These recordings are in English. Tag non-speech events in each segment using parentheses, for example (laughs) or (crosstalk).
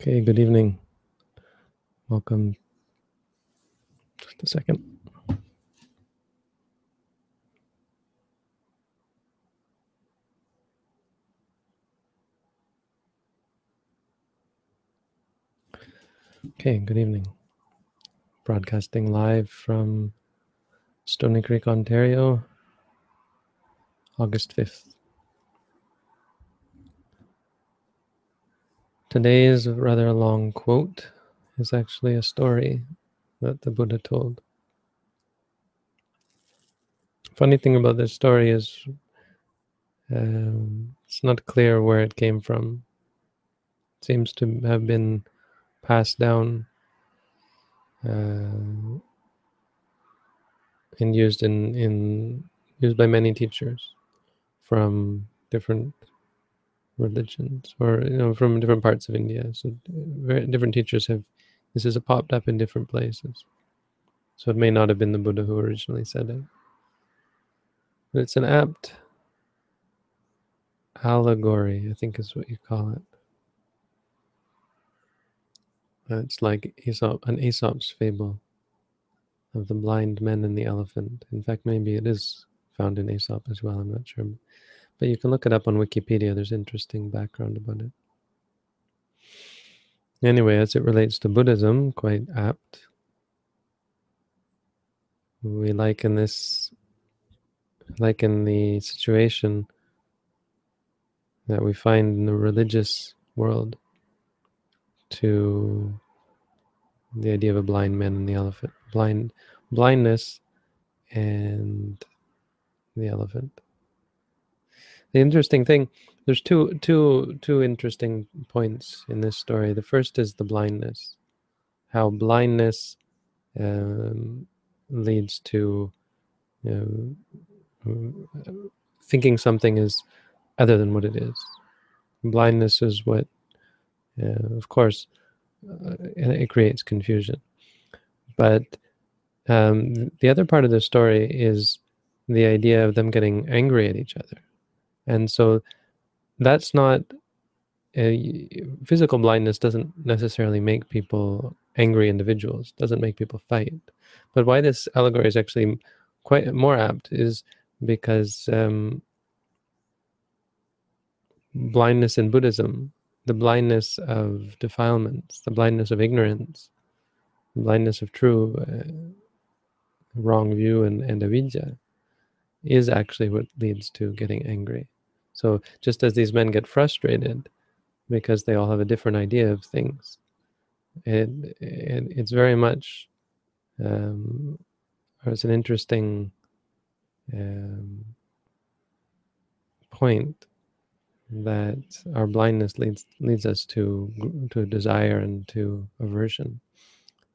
Okay, good evening. Welcome. Just a second. Okay, good evening. Broadcasting live from Stony Creek, Ontario, August 5th. Today's rather long quote is actually a story that the Buddha told. Funny thing about this story is um, it's not clear where it came from. It seems to have been passed down uh, and used in, in used by many teachers from different religions or you know from different parts of India. So very different teachers have this has popped up in different places. So it may not have been the Buddha who originally said it. But it's an apt allegory, I think is what you call it. It's like Aesop, an Aesop's fable of the blind men and the elephant. In fact, maybe it is found in Aesop as well. I'm not sure. But you can look it up on Wikipedia. There's interesting background about it. Anyway, as it relates to Buddhism, quite apt. We liken this, liken the situation that we find in the religious world to the idea of a blind man and the elephant. Blind blindness and the elephant the interesting thing there's two two two interesting points in this story. The first is the blindness how blindness um, leads to you know, thinking something is other than what it is. Blindness is what uh, of course uh, it creates confusion. But um, the other part of the story is the idea of them getting angry at each other and so that's not physical blindness doesn't necessarily make people angry individuals doesn't make people fight. But why this allegory is actually quite more apt is because um, blindness in buddhism the blindness of defilements the blindness of ignorance blindness of true uh, wrong view and, and avidya is actually what leads to getting angry so just as these men get frustrated because they all have a different idea of things, it, it it's very much um, it's an interesting um, point that our blindness leads leads us to to desire and to aversion,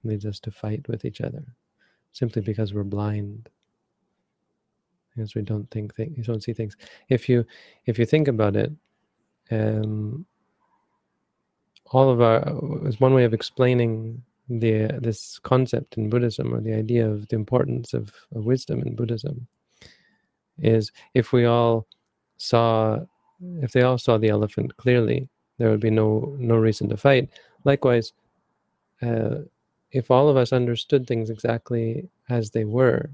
leads us to fight with each other, simply because we're blind because we don't think things, you don't see things. If you if you think about it, um, all of our is one way of explaining the this concept in Buddhism or the idea of the importance of, of wisdom in Buddhism is if we all saw if they all saw the elephant clearly, there would be no no reason to fight. Likewise, uh, if all of us understood things exactly as they were,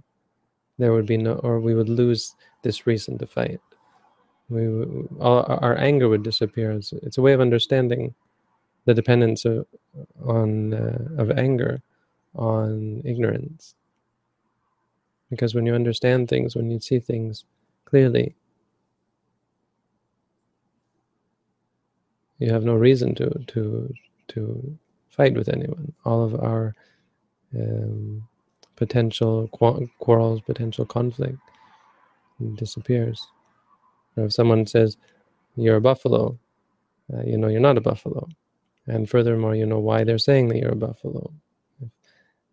there would be no, or we would lose this reason to fight. We, all, our anger would disappear. It's, it's, a way of understanding the dependence of, on uh, of anger on ignorance. Because when you understand things, when you see things clearly, you have no reason to to to fight with anyone. All of our um, potential quarrels, potential conflict disappears. If someone says, you're a buffalo, uh, you know you're not a buffalo. And furthermore, you know why they're saying that you're a buffalo. If,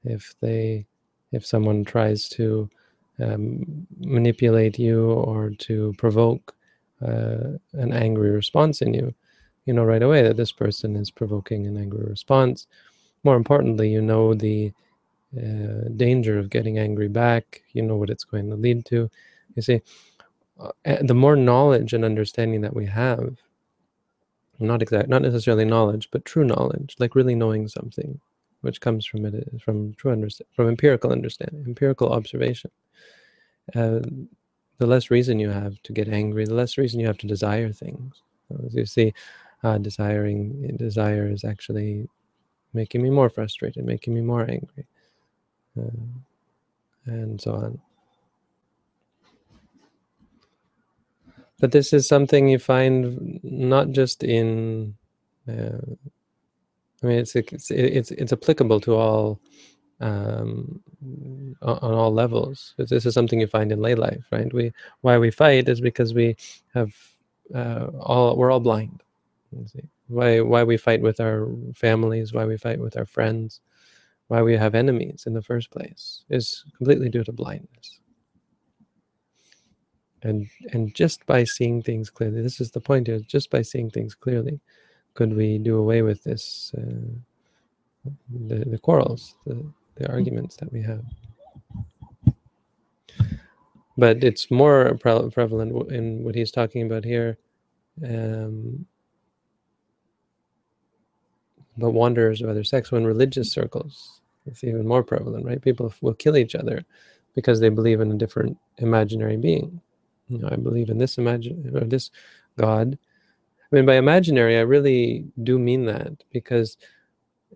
if they, if someone tries to um, manipulate you or to provoke uh, an angry response in you, you know right away that this person is provoking an angry response. More importantly, you know the uh, danger of getting angry back. You know what it's going to lead to. You see, uh, the more knowledge and understanding that we have, not exact, not necessarily knowledge, but true knowledge, like really knowing something, which comes from it from true understand, from empirical understanding, empirical observation. Uh, the less reason you have to get angry, the less reason you have to desire things. As you see, uh, desiring desire is actually making me more frustrated, making me more angry, uh, and so on. But this is something you find not just in. Uh, I mean, it's it's it's it's applicable to all um, on all levels. This is something you find in lay life, right? We why we fight is because we have uh, all we're all blind. Why why we fight with our families, why we fight with our friends, why we have enemies in the first place is completely due to blindness. And and just by seeing things clearly, this is the point here. Just by seeing things clearly, could we do away with this uh, the the quarrels, the the arguments that we have. But it's more pre prevalent in what he's talking about here. Um, but wanderers of other sex, when religious circles, it's even more prevalent, right? People will kill each other because they believe in a different imaginary being. You know, I believe in this imagine or this God. I mean, by imaginary, I really do mean that because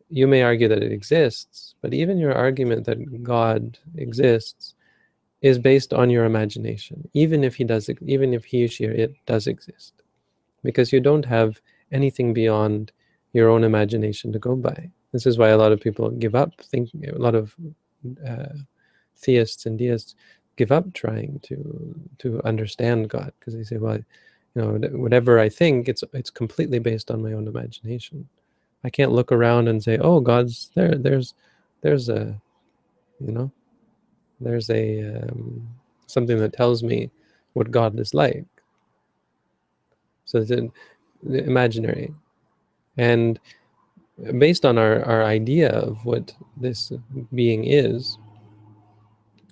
you may argue that it exists, but even your argument that God exists is based on your imagination, even if he does, even if he, she, or it does exist, because you don't have anything beyond your own imagination to go by. This is why a lot of people give up Think A lot of uh, theists and deists give up trying to to understand God because they say, well, you know, whatever I think, it's it's completely based on my own imagination. I can't look around and say, "Oh, God's there." There's, there's a, you know, there's a um, something that tells me what God is like. So it's an, imaginary, and based on our our idea of what this being is,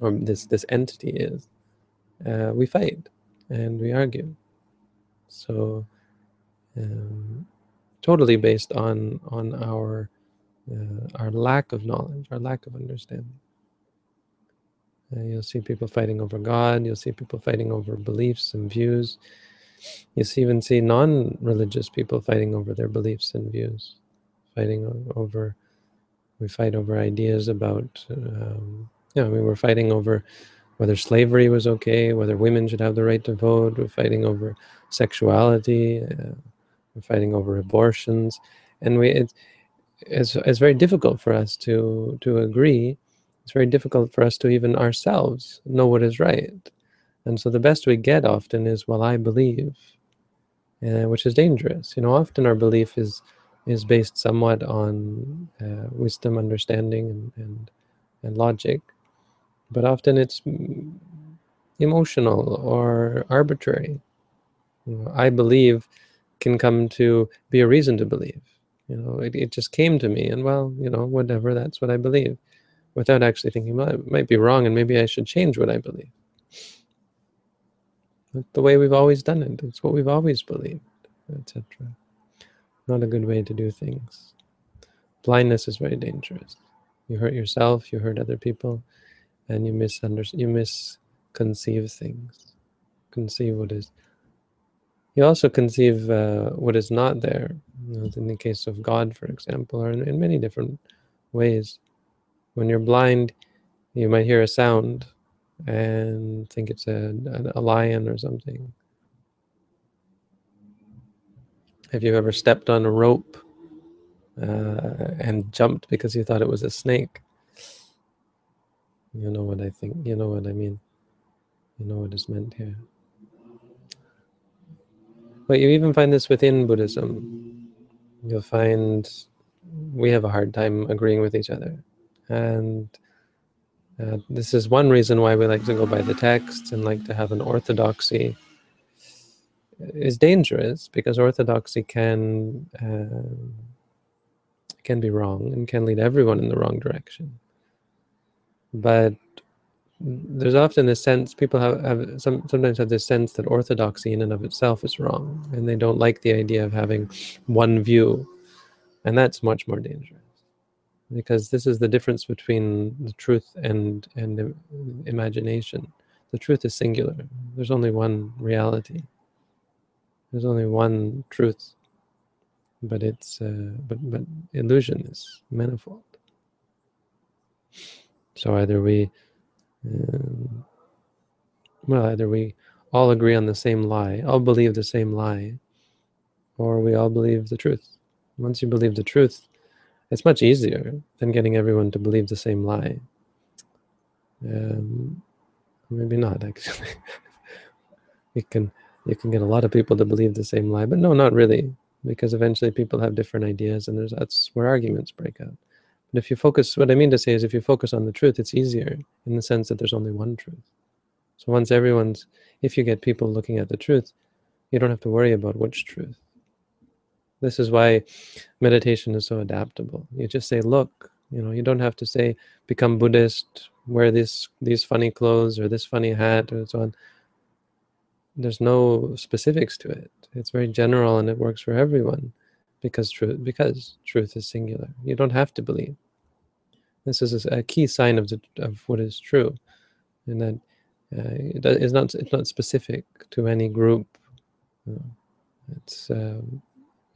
or this this entity is, uh, we fight and we argue. So. Um, totally based on on our uh, our lack of knowledge, our lack of understanding. Uh, you'll see people fighting over God. You'll see people fighting over beliefs and views. You see, even see non-religious people fighting over their beliefs and views, fighting over. We fight over ideas about. Um, yeah, mean, we're fighting over whether slavery was okay, whether women should have the right to vote. We're fighting over sexuality. Uh, we're fighting over abortions, and we it, it's it's very difficult for us to to agree. It's very difficult for us to even ourselves know what is right, and so the best we get often is, "Well, I believe," uh, which is dangerous. You know, often our belief is is based somewhat on uh, wisdom, understanding, and, and and logic, but often it's emotional or arbitrary. You know, I believe can come to be a reason to believe. You know, it, it just came to me, and well, you know, whatever, that's what I believe, without actually thinking, well, it might be wrong, and maybe I should change what I believe. That's the way we've always done it. It's what we've always believed, etc. Not a good way to do things. Blindness is very dangerous. You hurt yourself, you hurt other people, and you misunderstand, you misconceive things, conceive what is you also conceive uh, what is not there, you know, in the case of God, for example, or in, in many different ways. When you're blind, you might hear a sound and think it's a, a lion or something. Have you ever stepped on a rope uh, and jumped because you thought it was a snake? You know what I think, you know what I mean. You know what is meant here. But you even find this within Buddhism. You'll find we have a hard time agreeing with each other. And uh, this is one reason why we like to go by the texts and like to have an orthodoxy is dangerous because orthodoxy can uh, can be wrong and can lead everyone in the wrong direction. But there's often this sense people have, have some sometimes have this sense that orthodoxy in and of itself is wrong and they don't like the idea of having one view and that's much more dangerous. Because this is the difference between the truth and and imagination. The truth is singular. There's only one reality there's only one truth but it's uh, but but illusion is manifold. So either we um, well either we all agree on the same lie all believe the same lie or we all believe the truth. Once you believe the truth it's much easier than getting everyone to believe the same lie. Um, maybe not actually. (laughs) You can you can get a lot of people to believe the same lie but no not really because eventually people have different ideas and there's that's where arguments break out. But if you focus what i mean to say is if you focus on the truth it's easier in the sense that there's only one truth. So once everyone's if you get people looking at the truth you don't have to worry about which truth. This is why meditation is so adaptable. You just say look you know you don't have to say become buddhist wear this these funny clothes or this funny hat or so on there's no specifics to it. It's very general and it works for everyone because truth because truth is singular. You don't have to believe. This is a key sign of the of what is true and that uh, it is not it's not specific to any group. It's um,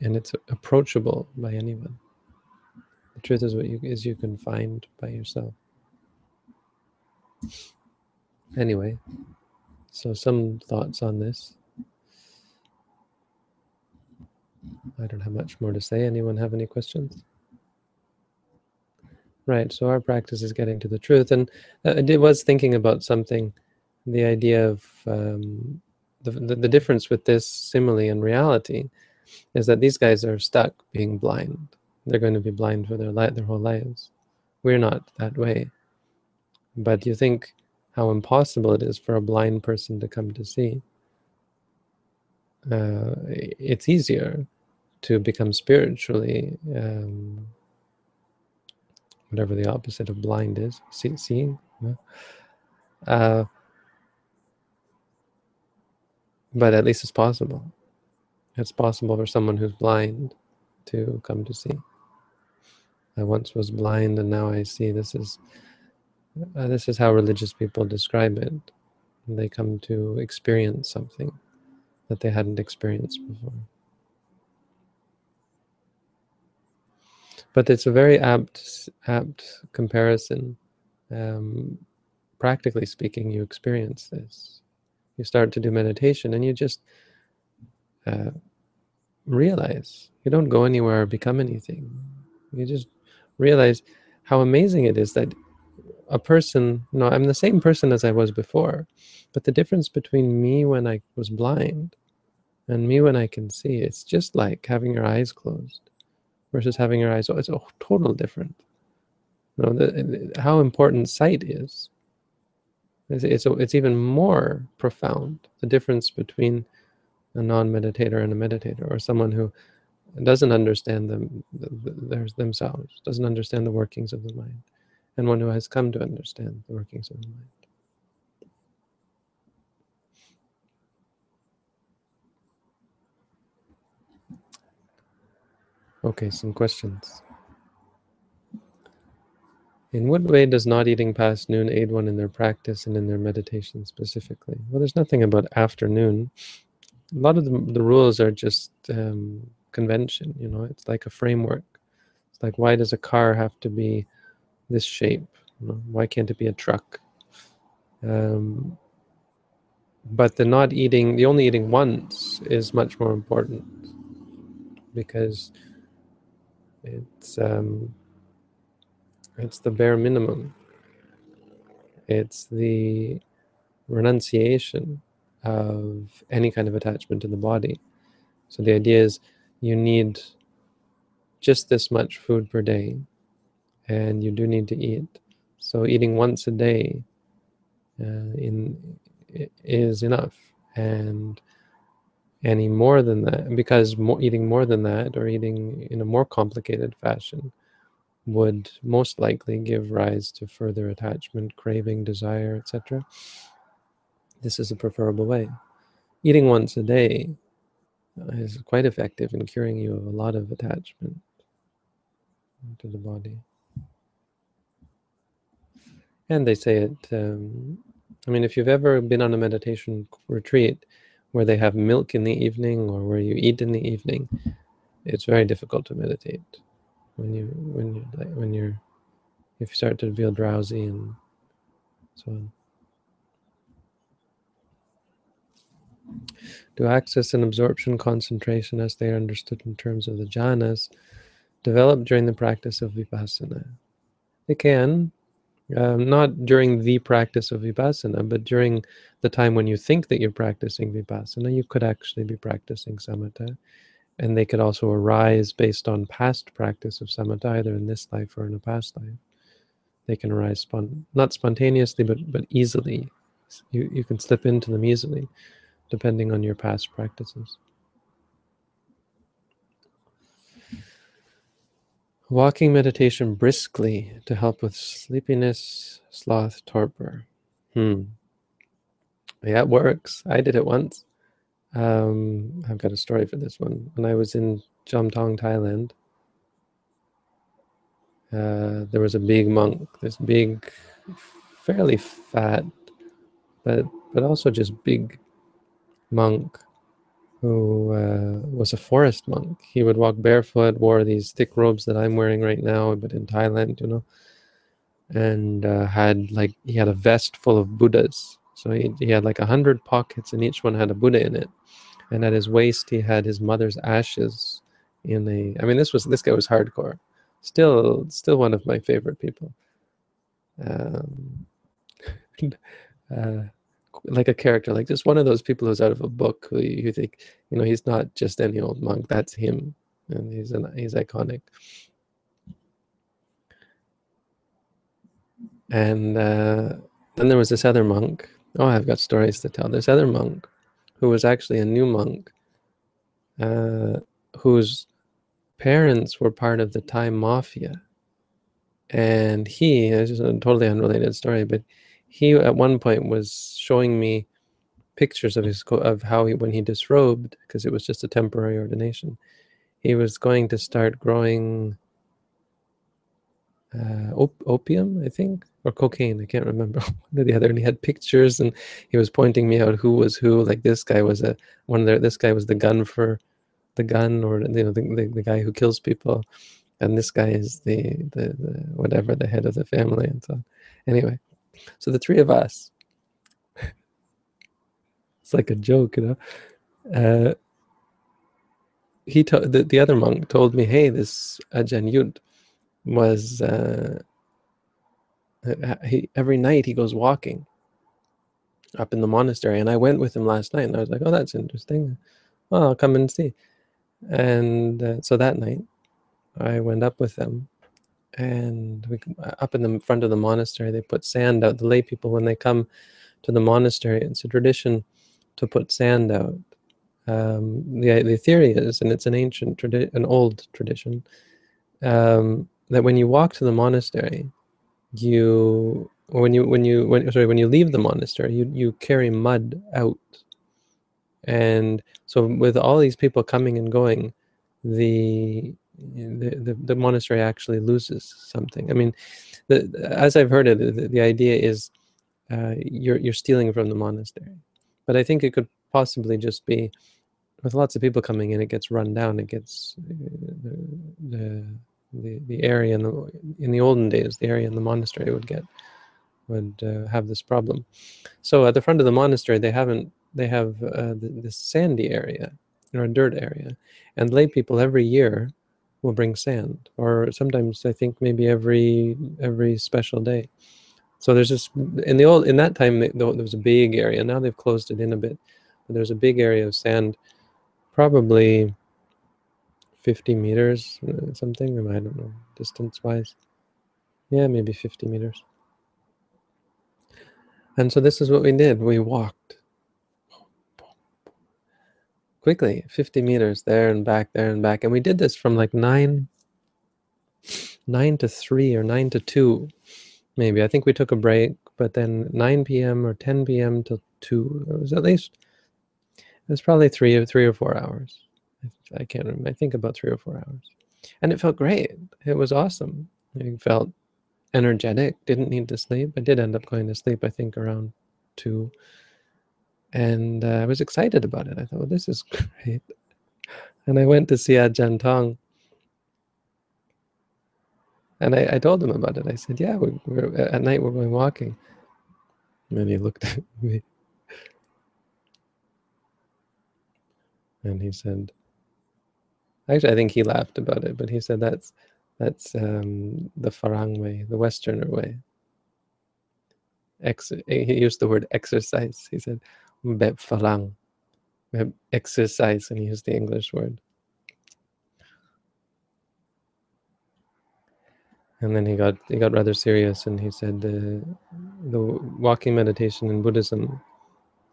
and it's approachable by anyone. The truth is what you is you can find by yourself. Anyway so some thoughts on this I don't have much more to say. Anyone have any questions? Right, so our practice is getting to the truth. And uh, I was thinking about something, the idea of um, the, the, the difference with this simile and reality is that these guys are stuck being blind. They're going to be blind for their, li- their whole lives. We're not that way. But you think how impossible it is for a blind person to come to see. Uh, it's easier to become spiritually um, whatever the opposite of blind is see, seeing uh, but at least it's possible. It's possible for someone who's blind to come to see. I once was blind and now i see this is uh, this is how religious people describe it. They come to experience something that they hadn't experienced before. But it's a very apt apt comparison. Um, practically speaking you experience this. You start to do meditation and you just uh, realize. You don't go anywhere or become anything. You just realize how amazing it is that a person no i'm the same person as i was before but the difference between me when i was blind and me when i can see it's just like having your eyes closed versus having your eyes. It's a total different. You know, the, how important sight is. It's, it's, it's even more profound, the difference between a non-meditator and a meditator, or someone who doesn't understand them themselves, doesn't understand the workings of the mind, and one who has come to understand the workings of the mind. Okay, some questions. In what way does not eating past noon aid one in their practice and in their meditation specifically? Well, there's nothing about afternoon. A lot of the, the rules are just um, convention, you know, it's like a framework. It's like, why does a car have to be this shape? Why can't it be a truck? Um, but the not eating, the only eating once is much more important because it's um, it's the bare minimum. It's the renunciation of any kind of attachment to the body. So the idea is you need just this much food per day, and you do need to eat. So eating once a day uh, in is enough, and any more than that because more, eating more than that or eating in a more complicated fashion would most likely give rise to further attachment, craving, desire, etc. This is a preferable way. Eating once a day is quite effective in curing you of a lot of attachment to the body. And they say it, um, I mean, if you've ever been on a meditation retreat where they have milk in the evening or where you eat in the evening, it's very difficult to meditate when you when you when you're if you start to feel drowsy and so on. To access and absorption concentration as they are understood in terms of the jhanas develop during the practice of vipassana. They can, um, not during the practice of vipassana, but during the time when you think that you're practicing vipassana, you could actually be practicing samatha. And they could also arise based on past practice of samatha, either in this life or in a past life. They can arise spon- not spontaneously, but but easily. You you can slip into them easily, depending on your past practices. Walking meditation briskly to help with sleepiness, sloth, torpor. Hmm. Yeah, it works. I did it once. Um, I've got a story for this one. When I was in Chom Tong, Thailand, uh, there was a big monk, this big, fairly fat, but but also just big monk who uh, was a forest monk. He would walk barefoot, wore these thick robes that I'm wearing right now, but in Thailand, you know, and uh, had like he had a vest full of Buddhas. So he, he had like a hundred pockets, and each one had a Buddha in it. And at his waist, he had his mother's ashes in a. I mean, this was this guy was hardcore. Still, still one of my favorite people. Um, (laughs) uh, like a character, like just one of those people who's out of a book who you, think, you know, he's not just any old monk. That's him, and he's an, he's iconic. And uh, then there was this other monk. Oh, I've got stories to tell. This other monk, who was actually a new monk, uh, whose parents were part of the Thai mafia, and he. This is a totally unrelated story, but he at one point was showing me pictures of his of how he when he disrobed because it was just a temporary ordination he was going to start growing uh, op- opium i think or cocaine i can't remember (laughs) one or the other and he had pictures and he was pointing me out who was who like this guy was a one of the this guy was the gun for the gun or you know the, the, the guy who kills people and this guy is the, the the whatever the head of the family and so on. Anyway so the three of us, (laughs) it's like a joke, you know. Uh, he told the, the other monk told me, "Hey, this Ajahn Yud was uh, he every night he goes walking up in the monastery, and I went with him last night, and I was like, oh, that's interesting. Well, I'll come and see." And uh, so that night, I went up with them, and we, up in the front of the monastery they put sand out the lay people when they come to the monastery it's a tradition to put sand out. Um, the, the theory is and it's an ancient tradition an old tradition um, that when you walk to the monastery you when you when you when sorry when you leave the monastery you you carry mud out. And so with all these people coming and going the the, the, the monastery actually loses something. I mean, the, as I've heard it, the, the idea is uh, you're you're stealing from the monastery, but I think it could possibly just be with lots of people coming in, it gets run down. It gets uh, the the the, area in the in the olden days, the area in the monastery would get would uh, have this problem. So at the front of the monastery, they haven't they have uh, this sandy area or a dirt area, and lay people every year will bring sand, or sometimes I think maybe every every special day. So there's this in the old in that time there was a big area. Now they've closed it in a bit, but there's a big area of sand, probably 50 meters, uh, something. I don't know distance wise. Yeah, maybe 50 meters. And so this is what we did. We walked quickly 50 meters there and back there and back and we did this from like 9 nine to three or nine to two, maybe. I think we took a break, but then 9 p.m. or 10 p.m. till two. It was at least it was probably three or three or four hours. I can't remember. I think about three or four hours, and it felt great. It was awesome. I felt energetic. Didn't need to sleep. I did end up going to sleep. I think around two, and uh, I was excited about it. I thought, well, this is (laughs) great. And I went to see Ajahn Tong. And I, I, told him about it. I said, yeah, we, are at night we're going walking. And he looked (laughs) at me. And he said, actually, I think he laughed about it, but he said that's that's um, the Farang way, the Westerner way. Ex he used the word exercise. He said, "Beb Farang," exercise, and he used the English word. And then he got he got rather serious, and he said the the walking meditation in Buddhism,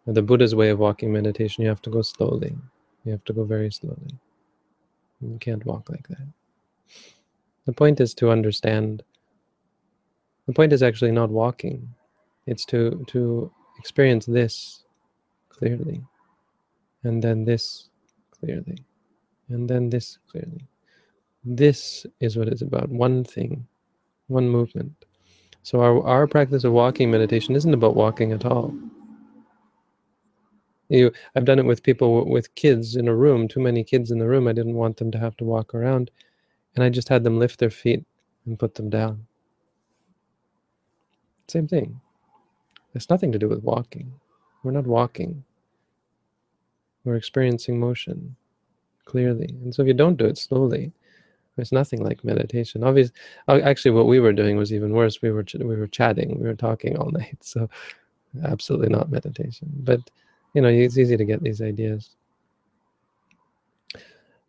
the Buddha's way of walking meditation, you have to go slowly. You have to go very slowly. You can't walk like that. The point is to understand. The point is actually not walking. It's to to experience this clearly, and then this clearly, and then this clearly. This is what it's about. One thing, one movement. So our, our practice of walking meditation isn't about walking at all. You, I've done it with people with kids in a room, too many kids in the room. I didn't want them to have to walk around. And I just had them lift their feet and put them down. Same thing. It's nothing to do with walking. We're not walking. We're experiencing motion clearly. And so if you don't do it slowly, there's nothing like meditation. Obviously, uh, actually, what we were doing was even worse. We were we were chatting, we were talking all (laughs) night. So, absolutely not meditation. But you know, it's easy to get these ideas.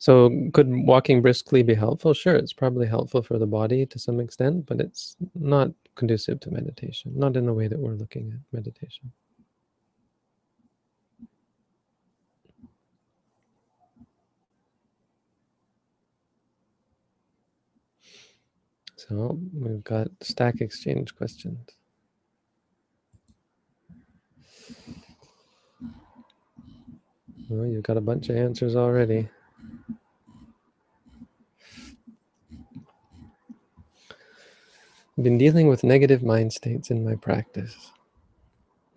So could walking briskly be helpful? Sure, it's probably helpful for the body to some extent, but it's not conducive to meditation, not in the way that we're looking at meditation. So we've got stack exchange questions. Well, you've got a bunch of answers already. I've been dealing with negative mind states in my practice.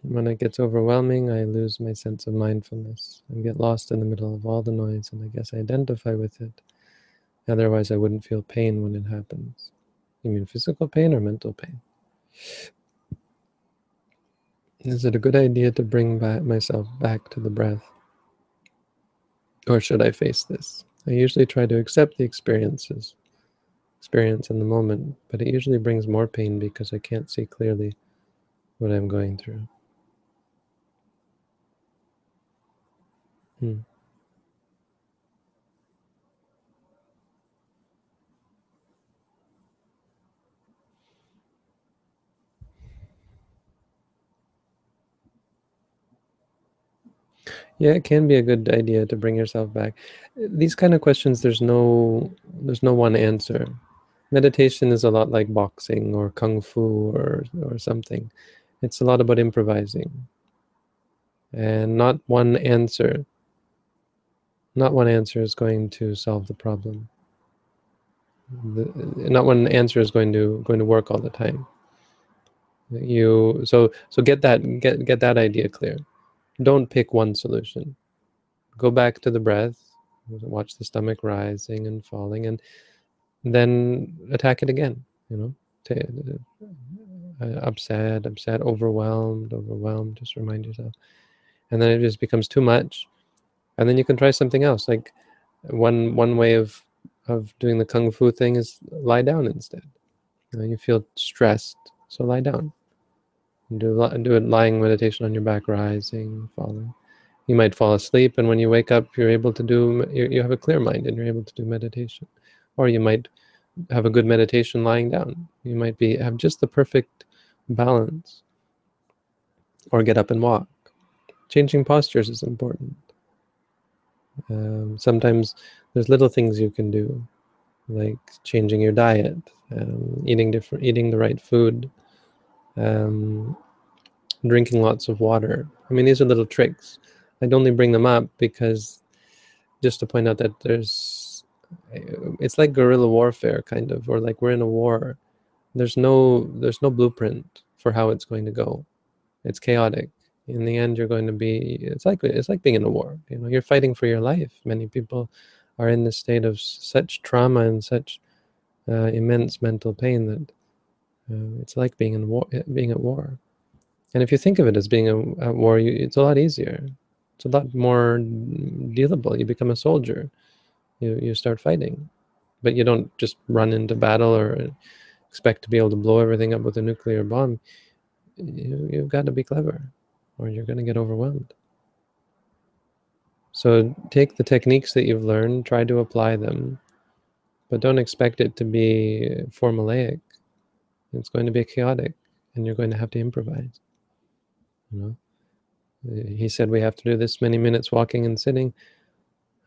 When it gets overwhelming, I lose my sense of mindfulness and get lost in the middle of all the noise, and I guess I identify with it. Otherwise, I wouldn't feel pain when it happens. You mean physical pain or mental pain? Is it a good idea to bring back myself back to the breath? Or should I face this? I usually try to accept the experiences, experience in the moment, but it usually brings more pain because I can't see clearly what I'm going through. Hmm. Yeah, it can be a good idea to bring yourself back. These kind of questions, there's no, there's no one answer. Meditation is a lot like boxing or kung fu or or something. It's a lot about improvising, and not one answer. Not one answer is going to solve the problem. The, not one answer is going to going to work all the time. You so so get that get get that idea clear don't pick one solution. Go back to the breath, watch the stomach rising and falling, and then attack it again. You know, uh, upset, upset, overwhelmed, overwhelmed. Just remind yourself, and then it just becomes too much, and then you can try something else. Like one one way of of doing the kung fu thing is lie down instead. You, know, you feel stressed, so lie down. Do, do a lying meditation on your back, rising, falling. You might fall asleep, and when you wake up, you're able to do, you, you have a clear mind and you're able to do meditation. Or you might have a good meditation lying down. You might be have just the perfect balance. Or get up and walk. Changing postures is important. Um, sometimes there's little things you can do like changing your diet, um, eating different, eating the right food, um, drinking lots of water. I mean, these are little tricks. I'd only bring them up because just to point out that there's, it's like guerrilla warfare kind of, or like we're in a war. There's no, there's no blueprint for how it's going to go. It's chaotic. In the end, you're going to be. It's like it's like being in a war. You know, you're fighting for your life. Many people are in this state of such trauma and such uh, immense mental pain that uh, it's like being in war, being at war. And if you think of it as being a, at war, you, it's a lot easier. It's a lot more dealable. You become a soldier. You you start fighting, but you don't just run into battle or expect to be able to blow everything up with a nuclear bomb. You, you've got to be clever, or you're going to get overwhelmed. So take the techniques that you've learned, try to apply them, but don't expect it to be formulaic. It's going to be chaotic, and you're going to have to improvise. You know, he said we have to do this many minutes walking and sitting.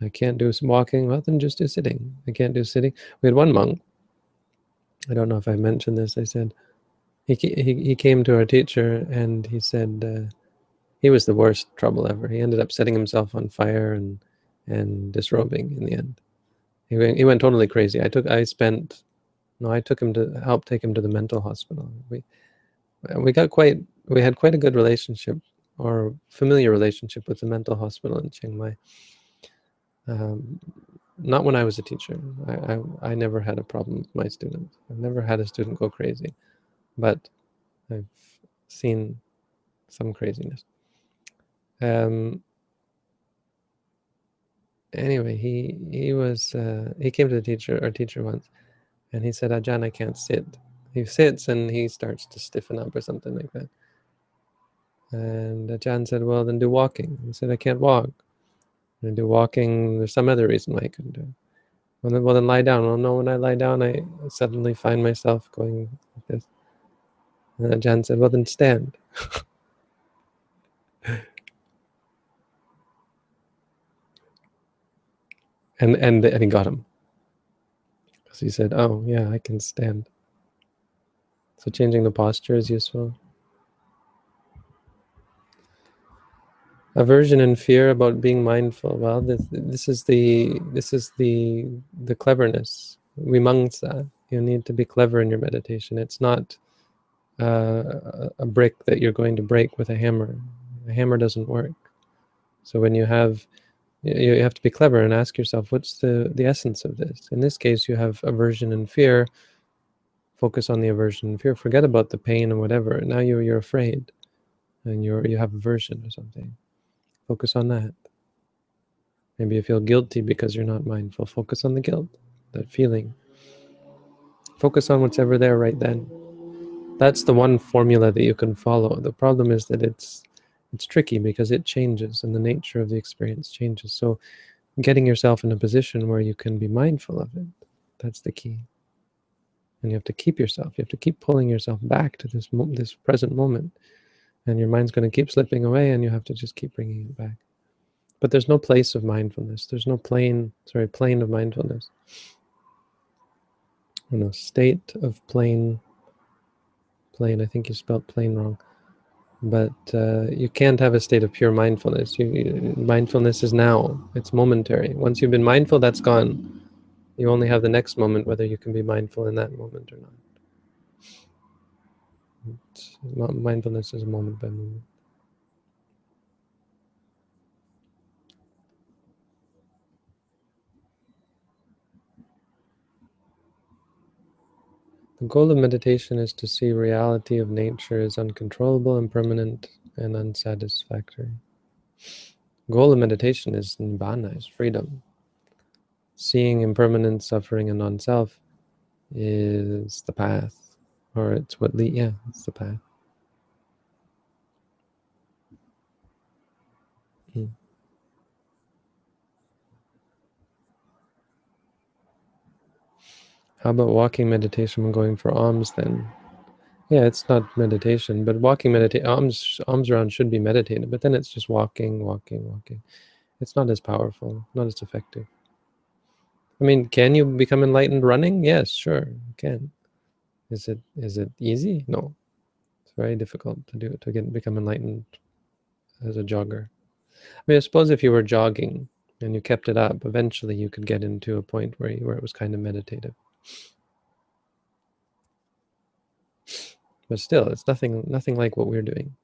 I can't do some walking. Well, then just do sitting. I can't do sitting. We had one monk. I don't know if I mentioned this. I said he he he came to our teacher and he said. Uh, he was the worst trouble ever. He ended up setting himself on fire and and disrobing in the end. He went, he went totally crazy. I took I spent no, I took him to help take him to the mental hospital. We we got quite we had quite a good relationship or familiar relationship with the mental hospital in Chiang Mai. Um, not when I was a teacher. I, I, I never had a problem with my students. I've never had a student go crazy, but I've seen some craziness. Um, anyway, he he was uh, he came to the teacher our teacher once, and he said, ah, "Ajahn, I can't sit." He sits and he starts to stiffen up or something like that. And uh, Ajahn said, "Well, then do walking." He said, "I can't walk." And do walking. There's some other reason why I couldn't do. It. Well then, well then lie down. Well, no, when I lie down, I suddenly find myself going like this. And Ajahn said, "Well, then stand." (laughs) and and and he got him because he said, "Oh yeah, I can stand." So changing the posture is useful. Aversion and fear about being mindful. Well, this, this is the this is the the cleverness. Vimamsa. You need to be clever in your meditation. It's not uh, a brick that you're going to break with a hammer. A hammer doesn't work. So when you have you have to be clever and ask yourself what's the the essence of this? In this case you have aversion and fear. Focus on the aversion and fear. Forget about the pain and whatever. Now you're you're afraid and you're you have aversion or something. Focus on that. Maybe you feel guilty because you're not mindful. Focus on the guilt that feeling. Focus on what's ever there right then. That's the one formula that you can follow. The problem is that it's it's tricky because it changes and the nature of the experience changes. So getting yourself in a position where you can be mindful of it, that's the key. And you have to keep yourself, you have to keep pulling yourself back to this this present moment. And your mind's going to keep slipping away and you have to just keep bringing it back. But there's no place of mindfulness. There's no plane, sorry, plane of mindfulness. No state of plane, plane, I think you spelled plane wrong but uh, you can't have a state of pure mindfulness. You, you, mindfulness is now; it's momentary. Once you've been mindful, that's gone. You only have the next moment, whether you can be mindful in that moment or not. It's, mindfulness is moment by moment. The goal of meditation is to see reality of nature as uncontrollable, impermanent, and unsatisfactory. Goal of meditation is nibbana, is freedom. Seeing impermanent suffering and non-self is the path, or it's what lead. Yeah, it's the path. Hmm. How about walking meditation when going for alms then? Yeah, it's not meditation, but walking meditation, alms alms around should be meditated, but then it's just walking, walking, walking. It's not as powerful, not as effective. I mean, can you become enlightened running? Yes, sure, you can. Is it is it easy? No. It's very difficult to do to get become enlightened as a jogger. I mean, I suppose if you were jogging and you kept it up, eventually you could get into a point where you, where it was kind of meditative. But still, it's nothing nothing like what we're doing.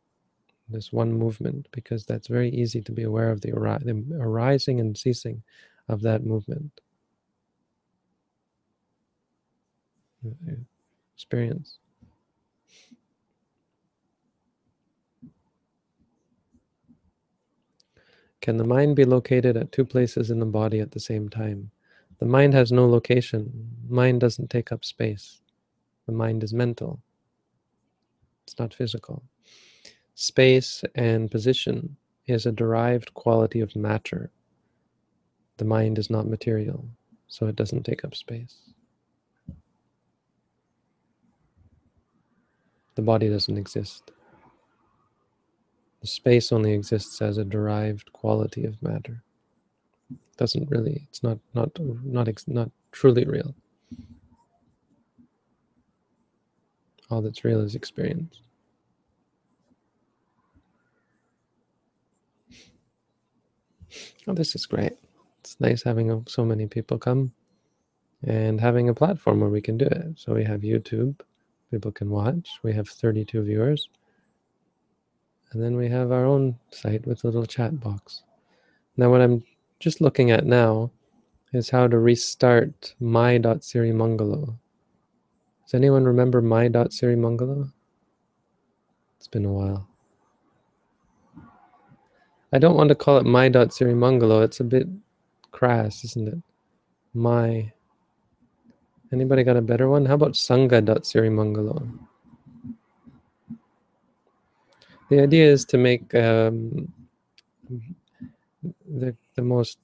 This one movement, because that's very easy to be aware of the, the arising and ceasing of that movement. Experience. Can the mind be located at two places in the body at the same time? The mind has no location. Mind doesn't take up space. The mind is mental. It's not physical. Space and position is a derived quality of matter. The mind is not material, so it doesn't take up space. The body doesn't exist. The space only exists as a derived quality of matter. Doesn't really, it's not not not not truly real. All that's real is experience. Oh, this is great. It's nice having so many people come and having a platform where we can do it. So we have YouTube, people can watch. We have 32 viewers. And then we have our own site with a little chat box. Now what I'm just looking at now is how to restart my.sirimangalo. Does anyone remember my.sirimangalo? It's been a while. I don't want to call it my dot Sirimangalo. It's a bit crass, isn't it? My. Anybody got a better one? How about Sangha dot Sirimangalo? The idea is to make um, the the most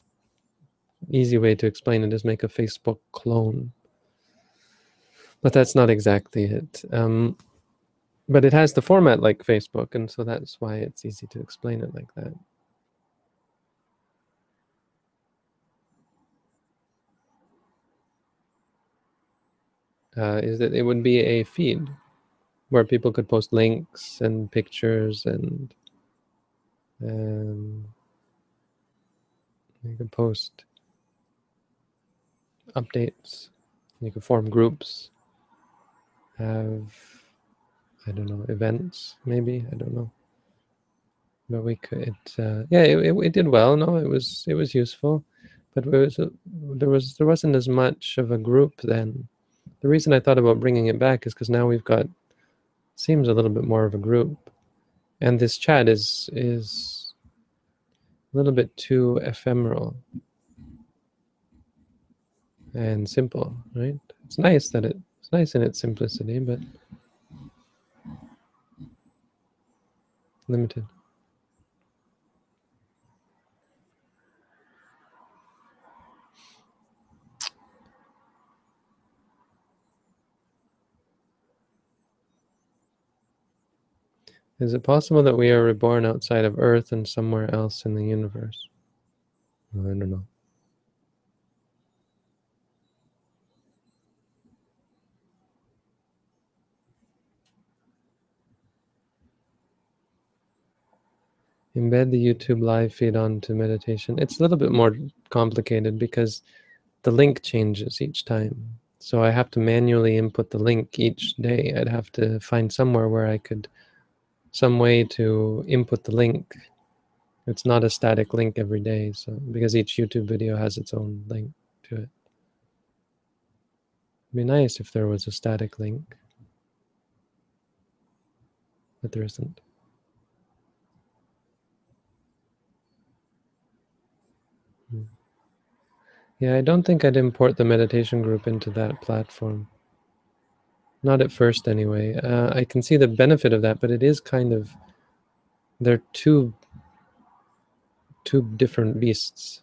easy way to explain it is make a Facebook clone. But that's not exactly it. Um, but it has the format like Facebook, and so that's why it's easy to explain it like that. uh, is that it would be a feed where people could post links and pictures and um, you can post updates. You can form groups, have I don't know events maybe I don't know. But we could, uh, yeah, it, it, it, did well. No, it was it was useful, but was, there was there wasn't as much of a group then the reason I thought about bringing it back is because now we've got seems a little bit more of a group, and this chat is is a little bit too ephemeral and simple, right? It's nice that it, it's nice in its simplicity, but limited. Is it possible that we are reborn outside of Earth and somewhere else in the universe? I don't know. Embed the YouTube live feed onto meditation. It's a little bit more complicated because the link changes each time. So I have to manually input the link each day. I'd have to find somewhere where I could some way to input the link. It's not a static link every day, so because each YouTube video has its own link to it. It'd be nice if there was a static link, but there isn't. Hmm. Yeah, I don't think I'd import the meditation group into that platform. Not at first, anyway. Uh, I can see the benefit of that, but it is kind of they're two two different beasts.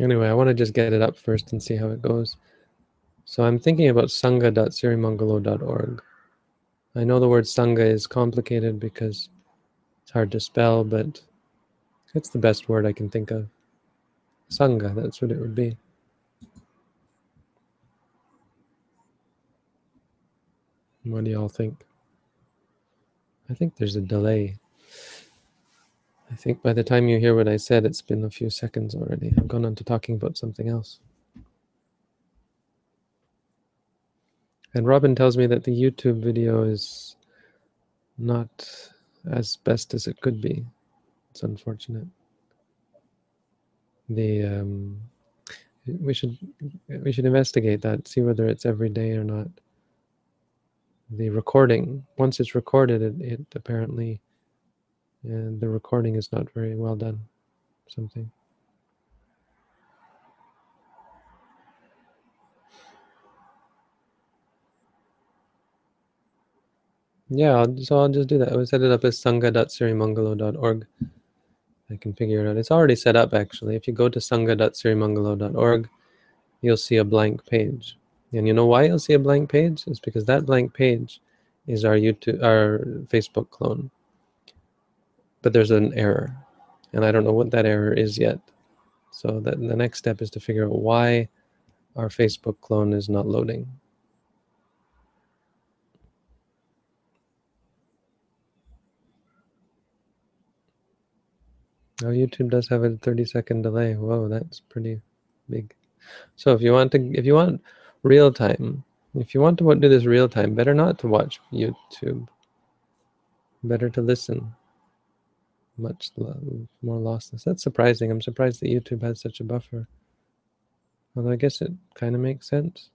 Anyway, I want to just get it up first and see how it goes. So I'm thinking about sangha.sirimangalo.org. I know the word sangha is complicated because It's hard to spell, but it's the best word I can think of. Sangha, that's what it would be. What do y'all think? I think there's a delay. I think by the time you hear what I said, it's been a few seconds already. I've gone on to talking about something else. And Robin tells me that the YouTube video is not as best as it could be. It's unfortunate. The um, we should we should investigate that, see whether it's every day or not. The recording, once it's recorded, it, it apparently and the recording is not very well done. Something. Yeah, so I'll just do that. I will set it up as sangha.sirimangalo.org. I can figure it out. It's already set up actually. If you go to sangha.sirimangalo.org, you'll see a blank page. And you know why you'll see a blank page? It's because that blank page is our YouTube, our Facebook clone but there's an error and I don't know what that error is yet. So that the next step is to figure out why our Facebook clone is not loading. Oh, YouTube does have a 30 second delay. Whoa, that's pretty big. So if you want to, if you want real time, if you want to do this real time, better not to watch YouTube. Better to listen much more lossless. That's surprising. I'm surprised that YouTube has such a buffer. Although I guess it kind of makes sense.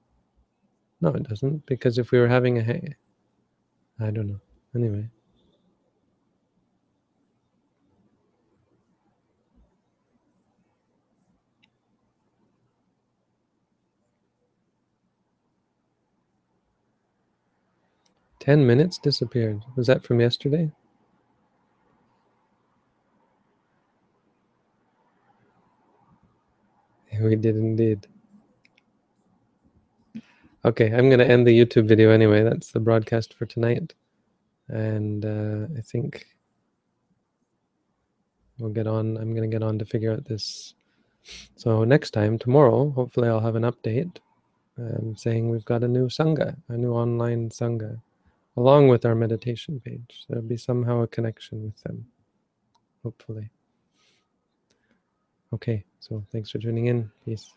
No, it doesn't, because if we were having a I don't know. Anyway. Ten minutes disappeared. Was that from yesterday? We did indeed. Okay, I'm going to end the YouTube video anyway. That's the broadcast for tonight. And uh, I think we'll get on. I'm going to get on to figure out this. So next time, tomorrow, hopefully I'll have an update um, saying we've got a new Sangha, a new online Sangha, along with our meditation page. There'll be somehow a connection with them, hopefully. Okay, so thanks for tuning in. Peace.